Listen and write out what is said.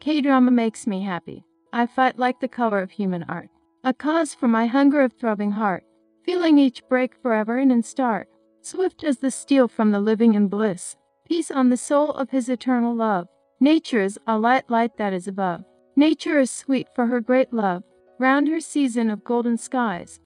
K-drama makes me happy. I fight like the color of human art. A cause for my hunger of throbbing heart. Feeling each break forever and in start. Swift as the steel from the living in bliss. Peace on the soul of his eternal love. Nature is a light light that is above. Nature is sweet for her great love. Round her season of golden skies.